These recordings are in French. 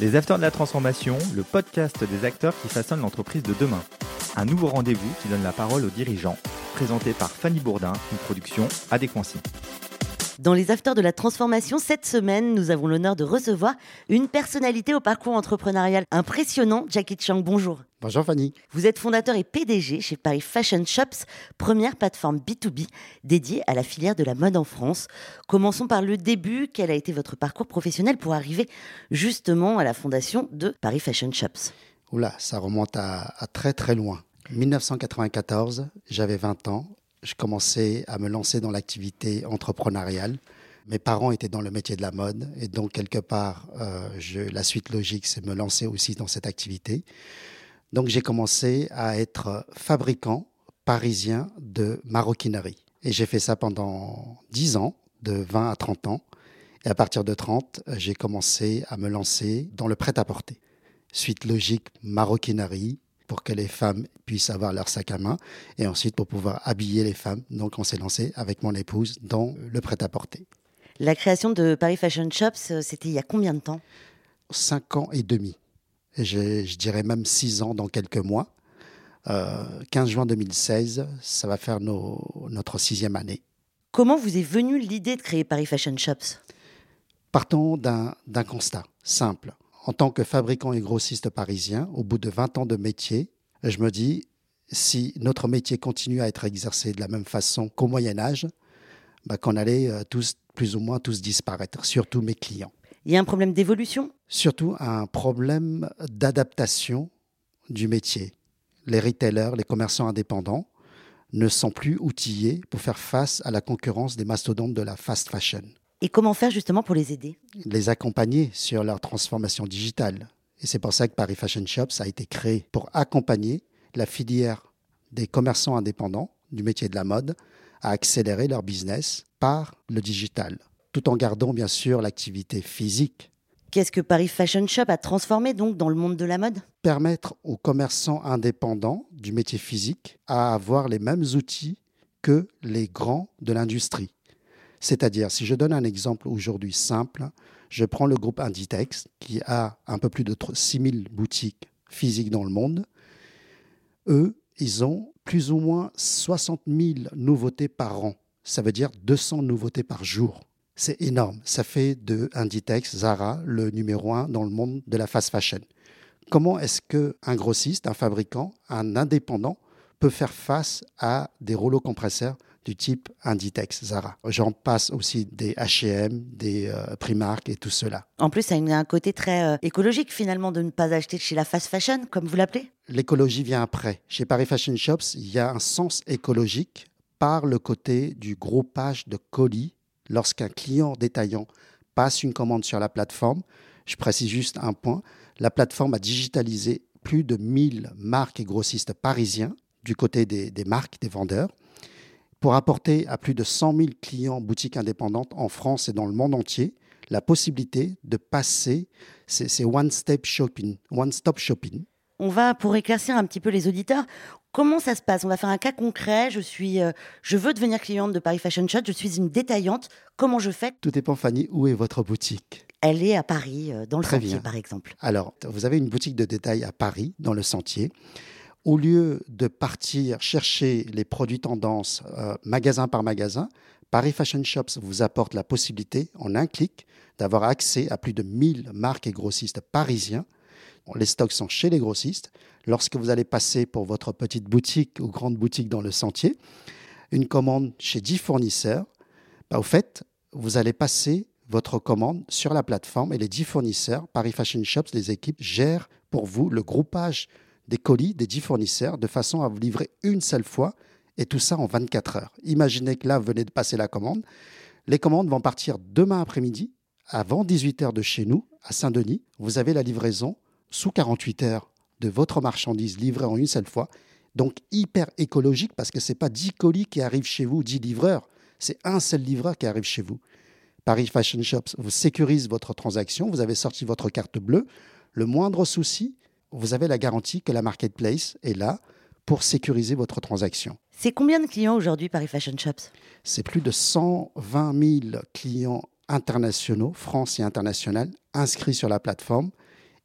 Les Acteurs de la Transformation, le podcast des acteurs qui façonnent l'entreprise de demain. Un nouveau rendez-vous qui donne la parole aux dirigeants, présenté par Fanny Bourdin, une production Adéquancy. Dans les Afters de la Transformation, cette semaine, nous avons l'honneur de recevoir une personnalité au parcours entrepreneurial impressionnant. Jackie Chang, bonjour. Bonjour Fanny. Vous êtes fondateur et PDG chez Paris Fashion Shops, première plateforme B2B dédiée à la filière de la mode en France. Commençons par le début. Quel a été votre parcours professionnel pour arriver justement à la fondation de Paris Fashion Shops? Oula, ça remonte à, à très très loin. 1994, j'avais 20 ans je commençais à me lancer dans l'activité entrepreneuriale. Mes parents étaient dans le métier de la mode et donc quelque part, euh, la suite logique, c'est me lancer aussi dans cette activité. Donc j'ai commencé à être fabricant parisien de maroquinerie. Et j'ai fait ça pendant 10 ans, de 20 à 30 ans. Et à partir de 30, j'ai commencé à me lancer dans le prêt-à-porter. Suite logique, maroquinerie, pour que les femmes puissent avoir leur sac à main et ensuite pour pouvoir habiller les femmes. Donc on s'est lancé avec mon épouse dans le prêt-à-porter. La création de Paris Fashion Shops, euh, c'était il y a combien de temps? Cinq ans et demi. Et je, je, dirais même six ans dans quelques mois. Euh, 15 juin 2016, ça va faire nos, notre sixième année. Comment vous est venue l'idée de créer Paris Fashion Shops? Partons d'un constat simple en tant que fabricant et grossiste parisien, au bout de 20 ans de métier, je me dis, si notre métier continue à être exercé de la même façon qu'au Moyen Âge, bah, qu'on allait euh, tous, plus ou moins tous disparaître, surtout mes clients. Il y a un problème d'évolution? Surtout un problème d'adaptation du métier. Les retailers, les commerçants indépendants ne sont plus outillés pour faire face à la concurrence des mastodontes de la fast fashion. Et comment faire justement pour les aider? Les accompagner sur leur transformation digitale. Et c'est pour ça que Paris Fashion Shops a été créé pour accompagner la filière des commerçants indépendants du métier de la mode à accélérer leur business par le digital, tout en gardant bien sûr l'activité physique. Qu'est-ce que Paris Fashion Shop a transformé donc dans le monde de la mode? Permettre aux commerçants indépendants du métier physique à avoir les mêmes outils que les grands de l'industrie. C'est-à-dire, si je donne un exemple aujourd'hui simple, je prends le groupe Inditex, qui a un peu plus de 6000 boutiques physiques dans le monde. Eux, ils ont plus ou moins 60 000 nouveautés par an. Ça veut dire 200 nouveautés par jour. C'est énorme. Ça fait de Inditex, Zara, le numéro un dans le monde de la fast fashion. Comment est-ce qu'un grossiste, un fabricant, un indépendant peut faire face à des rouleaux compresseurs du type Inditex, Zara. J'en passe aussi des H&M, des euh, Primark et tout cela. En plus, ça a un côté très euh, écologique finalement de ne pas acheter chez la fast fashion, comme vous l'appelez L'écologie vient après. Chez Paris Fashion Shops, il y a un sens écologique par le côté du groupage de colis. Lorsqu'un client détaillant passe une commande sur la plateforme, je précise juste un point, la plateforme a digitalisé plus de 1000 marques et grossistes parisiens du côté des, des marques, des vendeurs pour apporter à plus de 100 000 clients boutiques indépendantes en France et dans le monde entier la possibilité de passer ces, one-step shopping, one-stop shopping. On va, pour éclaircir un petit peu les auditeurs, comment ça se passe? On va faire un cas concret. Je suis, euh, je veux devenir cliente de Paris Fashion Show. Je suis une détaillante. Comment je fais? Tout dépend, Fanny. Où est votre boutique? Elle est à Paris, euh, dans le Très Sentier, bien. par exemple. Alors, vous avez une boutique de détail à Paris, dans le Sentier au lieu de partir chercher les produits tendances euh, magasin par magasin, Paris Fashion Shops vous apporte la possibilité, en un clic, d'avoir accès à plus de 1000 marques et grossistes parisiens. Les stocks sont chez les grossistes. Lorsque vous allez passer pour votre petite boutique ou grande boutique dans le sentier, une commande chez 10 fournisseurs, bah, au fait, vous allez passer votre commande sur la plateforme et les 10 fournisseurs, Paris Fashion Shops, les équipes gèrent pour vous le groupage des colis des 10 fournisseurs de façon à vous livrer une seule fois et tout ça en 24 heures. Imaginez que là, vous venez de passer la commande. Les commandes vont partir demain après-midi, avant 18 heures de chez nous, à Saint-Denis. Vous avez la livraison sous 48 heures de votre marchandise livrée en une seule fois. Donc hyper écologique parce que ce n'est pas 10 colis qui arrivent chez vous, 10 livreurs. C'est un seul livreur qui arrive chez vous. Paris Fashion Shops vous sécurise votre transaction. Vous avez sorti votre carte bleue. Le moindre souci, vous avez la garantie que la marketplace est là pour sécuriser votre transaction. C'est combien de clients aujourd'hui Paris Fashion Shops? C'est plus de 120 000 clients internationaux, France et international, inscrits sur la plateforme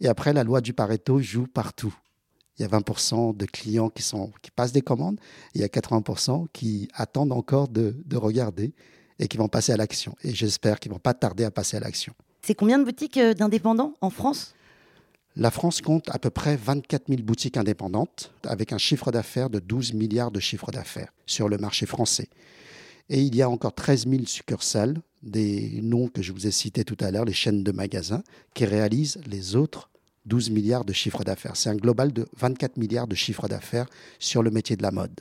Et après, la loi du Pareto joue partout. Il y a 20% de clients qui, sont, qui passent des commandes, et il y a 80% qui attendent encore de, de regarder et qui vont passer à l'action. Et j'espère qu'ils ne vont pas tarder à passer à l'action. C'est combien de boutiques euh, d'indépendants en France? La France compte à peu près 24 000 boutiques indépendantes avec un chiffre d'affaires de 12 milliards de chiffre d'affaires sur le marché français. Et il y a encore 13 000 succursales, des noms que je vous ai cités tout à l'heure, les chaînes de magasins, qui réalisent les autres 12 milliards de chiffre d'affaires. C'est un global de 24 milliards de chiffre d'affaires sur le métier de la mode,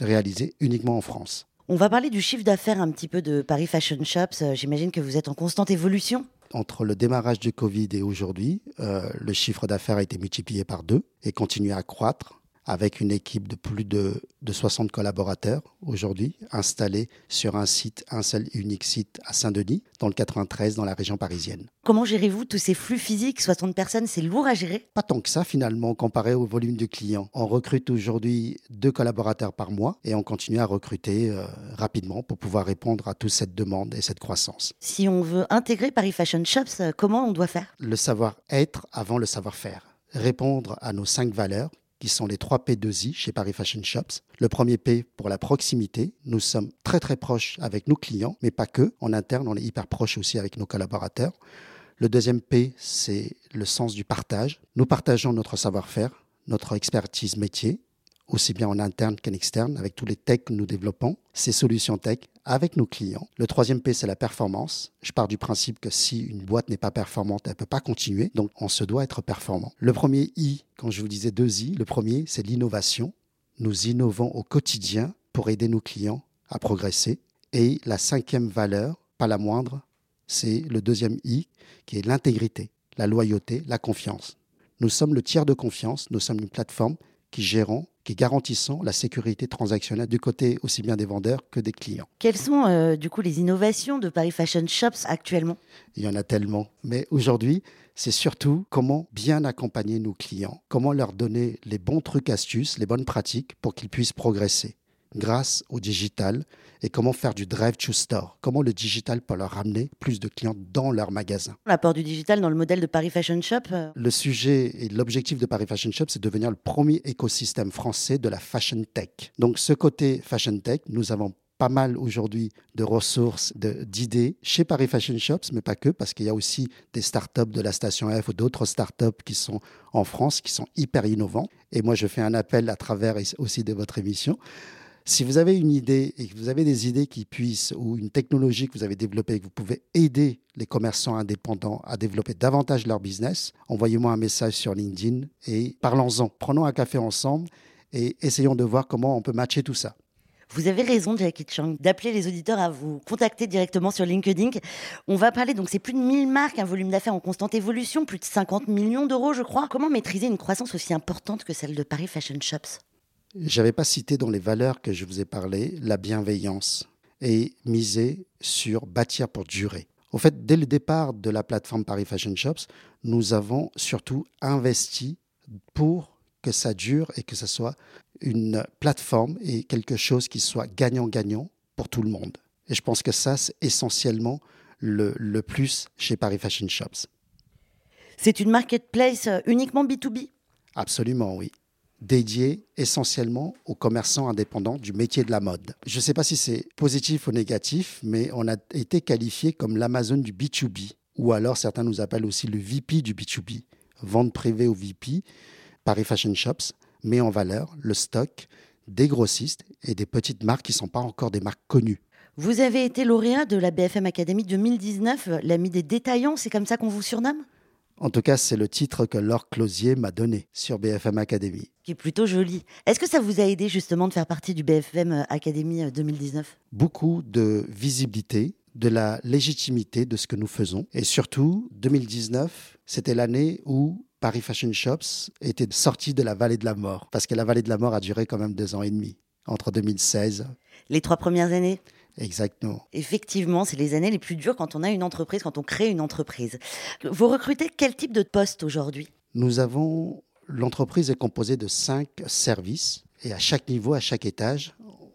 réalisé uniquement en France. On va parler du chiffre d'affaires un petit peu de Paris Fashion Shops. Euh, J'imagine que vous êtes en constante évolution. Entre le démarrage du Covid et aujourd'hui, euh, le chiffre d'affaires a été multiplié par deux et continue à croître avec une équipe de plus de, de 60 collaborateurs aujourd'hui, installés sur un site, un seul unique site à Saint-Denis, dans le 93, dans la région parisienne. Comment gérez-vous tous ces flux physiques? 60 personnes, c'est lourd à gérer? Pas tant que ça finalement, comparé au volume de clients. On recrute aujourd'hui deux collaborateurs par mois et on continue à recruter euh, rapidement pour pouvoir répondre à toute cette demande et cette croissance. Si on veut intégrer Paris Fashion Shops, euh, comment on doit faire? Le savoir-être avant le savoir-faire. Répondre à nos cinq valeurs qui sont les trois P2I chez Paris Fashion Shops. Le premier P pour la proximité. Nous sommes très très proches avec nos clients, mais pas que. En interne, on est hyper proches aussi avec nos collaborateurs. Le deuxième P, c'est le sens du partage. Nous partageons notre savoir-faire, notre expertise métier, aussi bien en interne qu'en externe, avec tous les techs que nous développons, ces solutions tech avec nos clients. Le troisième P, c'est la performance. Je pars du principe que si une boîte n'est pas performante, elle ne peut pas continuer. Donc, on se doit être performant. Le premier I, quand je vous disais deux I, le premier, c'est l'innovation. Nous innovons au quotidien pour aider nos clients à progresser. Et la cinquième valeur, pas la moindre, c'est le deuxième I, qui est l'intégrité, la loyauté, la confiance. Nous sommes le tiers de confiance, nous sommes une plateforme qui gérons, qui garantissons la sécurité transactionnelle du côté aussi bien des vendeurs que des clients. Quelles sont euh, du coup les innovations de Paris Fashion Shops actuellement? Il y en a tellement. Mais aujourd'hui, c'est surtout comment bien accompagner nos clients, comment leur donner les bons trucs, astuces, les bonnes pratiques pour qu'ils puissent progresser grâce au digital et comment faire du drive to store, comment le digital peut leur ramener plus de clients dans leur magasin. L'apport du digital dans le modèle de Paris Fashion Shop euh, Le sujet et l'objectif de Paris Fashion Shop, c'est de devenir le premier écosystème français de la fashion tech. Donc ce côté fashion tech, nous avons pas mal aujourd'hui de ressources, d'idées chez Paris Fashion Shops, mais pas que, parce qu'il y a aussi des startups de la station F ou d'autres startups qui sont en France, qui sont hyper innovants. Et moi, je fais un appel à travers aussi de votre émission si vous avez une idée et que vous avez des idées qui puissent, ou une technologie que vous avez développée et que vous pouvez aider les commerçants indépendants à développer davantage leur business, envoyez-moi un message sur LinkedIn et parlons-en. Prenons un café ensemble et essayons de voir comment on peut matcher tout ça. Vous avez raison, Jackie Chang, d'appeler les auditeurs à vous contacter directement sur LinkedIn. On va parler, donc c'est plus de 1000 marques, un volume d'affaires en constante évolution, plus de 50 millions d'euros, je crois. Comment maîtriser une croissance aussi importante que celle de Paris Fashion Shops? J'avais pas cité dans les valeurs que je vous ai parlé la bienveillance et miser sur bâtir pour durer. Au fait, dès le départ de la plateforme Paris Fashion Shops, nous avons surtout investi pour que ça dure et que ce soit une plateforme et quelque chose qui soit gagnant-gagnant pour tout le monde. Et je pense que ça, c'est essentiellement le, le plus chez Paris Fashion Shops. C'est une marketplace uniquement B2B Absolument, oui dédié essentiellement aux commerçants indépendants du métier de la mode. Je ne sais pas si c'est positif ou négatif, mais on a été qualifié comme l'Amazon du B2B, ou alors certains nous appellent aussi le VP du B2B. Vente privée au VP, Paris Fashion Shops met en valeur le stock des grossistes et des petites marques qui ne sont pas encore des marques connues. Vous avez été lauréat de la BFM Academy 2019, l'ami des détaillants, c'est comme ça qu'on vous surnomme? En tout cas, c'est le titre que Laure Closier m'a donné sur BFM Academy. Qui est plutôt joli. Est-ce que ça vous a aidé justement de faire partie du BFM Academy 2019 Beaucoup de visibilité, de la légitimité de ce que nous faisons. Et surtout, 2019, c'était l'année où Paris Fashion Shops était sorti de la vallée de la mort. Parce que la vallée de la mort a duré quand même deux ans et demi, entre 2016. Les trois premières années? Exactement. Effectivement, c'est les années les plus dures quand on a une entreprise, quand on crée une entreprise. Vous recrutez quel type de poste aujourd'hui? Nous avons, l'entreprise est composée de cinq services et à chaque niveau, à chaque étage,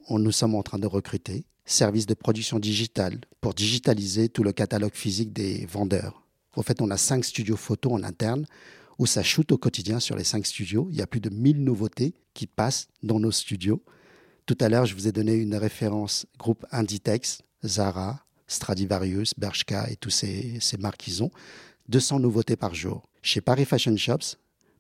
on, nous sommes en train de recruter. Service de production digitale pour digitaliser tout le catalogue physique des vendeurs. Au fait, on a cinq studios photos en interne où ça shoot au quotidien sur les cinq studios. Il y a plus de 1000 nouveautés qui passent dans nos studios. Tout à l'heure, je vous ai donné une référence groupe Inditex, Zara, Stradivarius, Bershka et tous ces, ces marques qu'ils ont. 200 nouveautés par jour. Chez Paris Fashion Shops,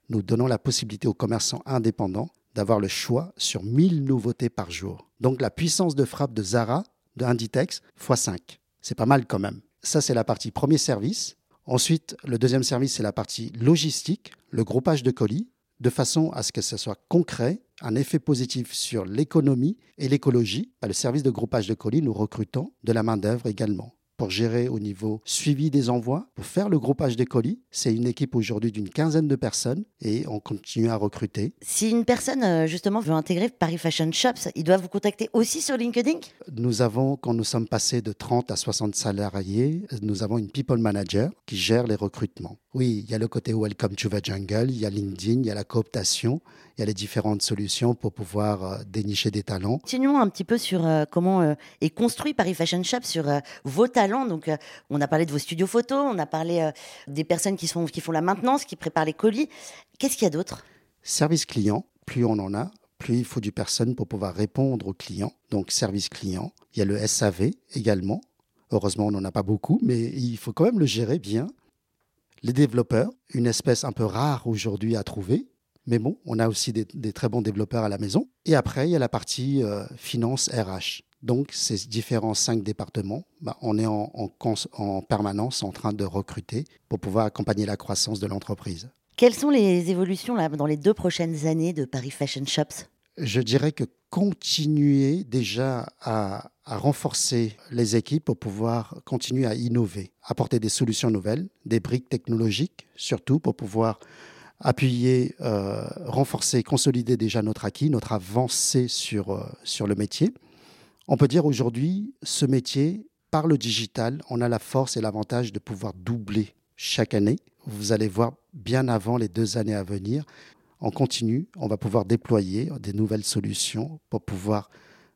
nous donnons la possibilité aux commerçants indépendants d'avoir le choix sur 1000 nouveautés par jour. Donc la puissance de frappe de Zara, de Inditex, x 5. C'est pas mal quand même. Ça, c'est la partie premier service. Ensuite, le deuxième service, c'est la partie logistique, le groupage de colis, de façon à ce que ce soit concret, un effet positif sur l'économie et l'écologie. Le service de groupage de colis, nous recrutons de la main-d'œuvre également pour gérer au niveau suivi des envois, pour faire le groupage des colis. C'est une équipe aujourd'hui d'une quinzaine de personnes et on continue à recruter. Si une personne euh, justement veut intégrer Paris Fashion Shops, il doit vous contacter aussi sur LinkedIn? Nous avons, quand nous sommes passés de 30 à 60 salariés, nous avons une people manager qui gère les recrutements. Oui, il y a le côté Welcome to the Jungle, il y a LinkedIn, il y a la cooptation, il y a les différentes solutions pour pouvoir euh, dénicher des talents. Continuons un petit peu sur euh, comment est construit Paris Fashion Shop, sur vos talents donc, euh, on a parlé de vos studios photos, on a parlé euh, des personnes qui, sont, qui font la maintenance, qui préparent les colis. Qu'est-ce qu'il y a d'autre? Service client, plus on en a, plus il faut du personne pour pouvoir répondre aux clients. Donc, service client. Il y a le SAV également. Heureusement, on n'en a pas beaucoup, mais il faut quand même le gérer bien. Les développeurs, une espèce un peu rare aujourd'hui à trouver, mais bon, on a aussi des, très bons développeurs à la maison. Et après, il y a la partie euh, finance RH. Donc, ces différents cinq départements, bah, on est en, en, permanence en train de recruter pour pouvoir accompagner la croissance de l'entreprise. Quelles sont les évolutions là, dans les deux prochaines années de Paris Fashion Shops? Je dirais que continuer déjà à, à, renforcer les équipes pour pouvoir continuer à innover, apporter des solutions nouvelles, des briques technologiques surtout pour pouvoir appuyer, euh, renforcer, consolider déjà notre acquis, notre avancée sur, euh, sur le métier on peut dire aujourd'hui, ce métier, par le digital, on a la force et l'avantage de pouvoir doubler chaque année. Vous allez voir bien avant les deux années à venir. En continu, on va pouvoir déployer des nouvelles solutions pour pouvoir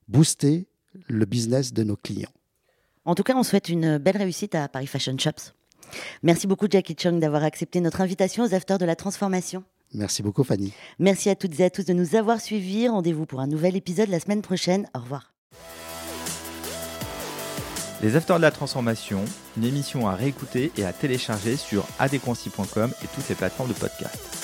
booster le business de nos clients. En tout cas, on souhaite une belle réussite à Paris Fashion Shops. Merci beaucoup Jackie Chung d'avoir accepté notre invitation aux Afters de la Transformation. Merci beaucoup Fanny. Merci à toutes et à tous de nous avoir suivis. Rendez-vous pour un nouvel épisode la semaine prochaine. Au revoir. Les Afters de la Transformation, une émission à réécouter et à télécharger sur adéquancy.com et toutes les plateformes de podcast.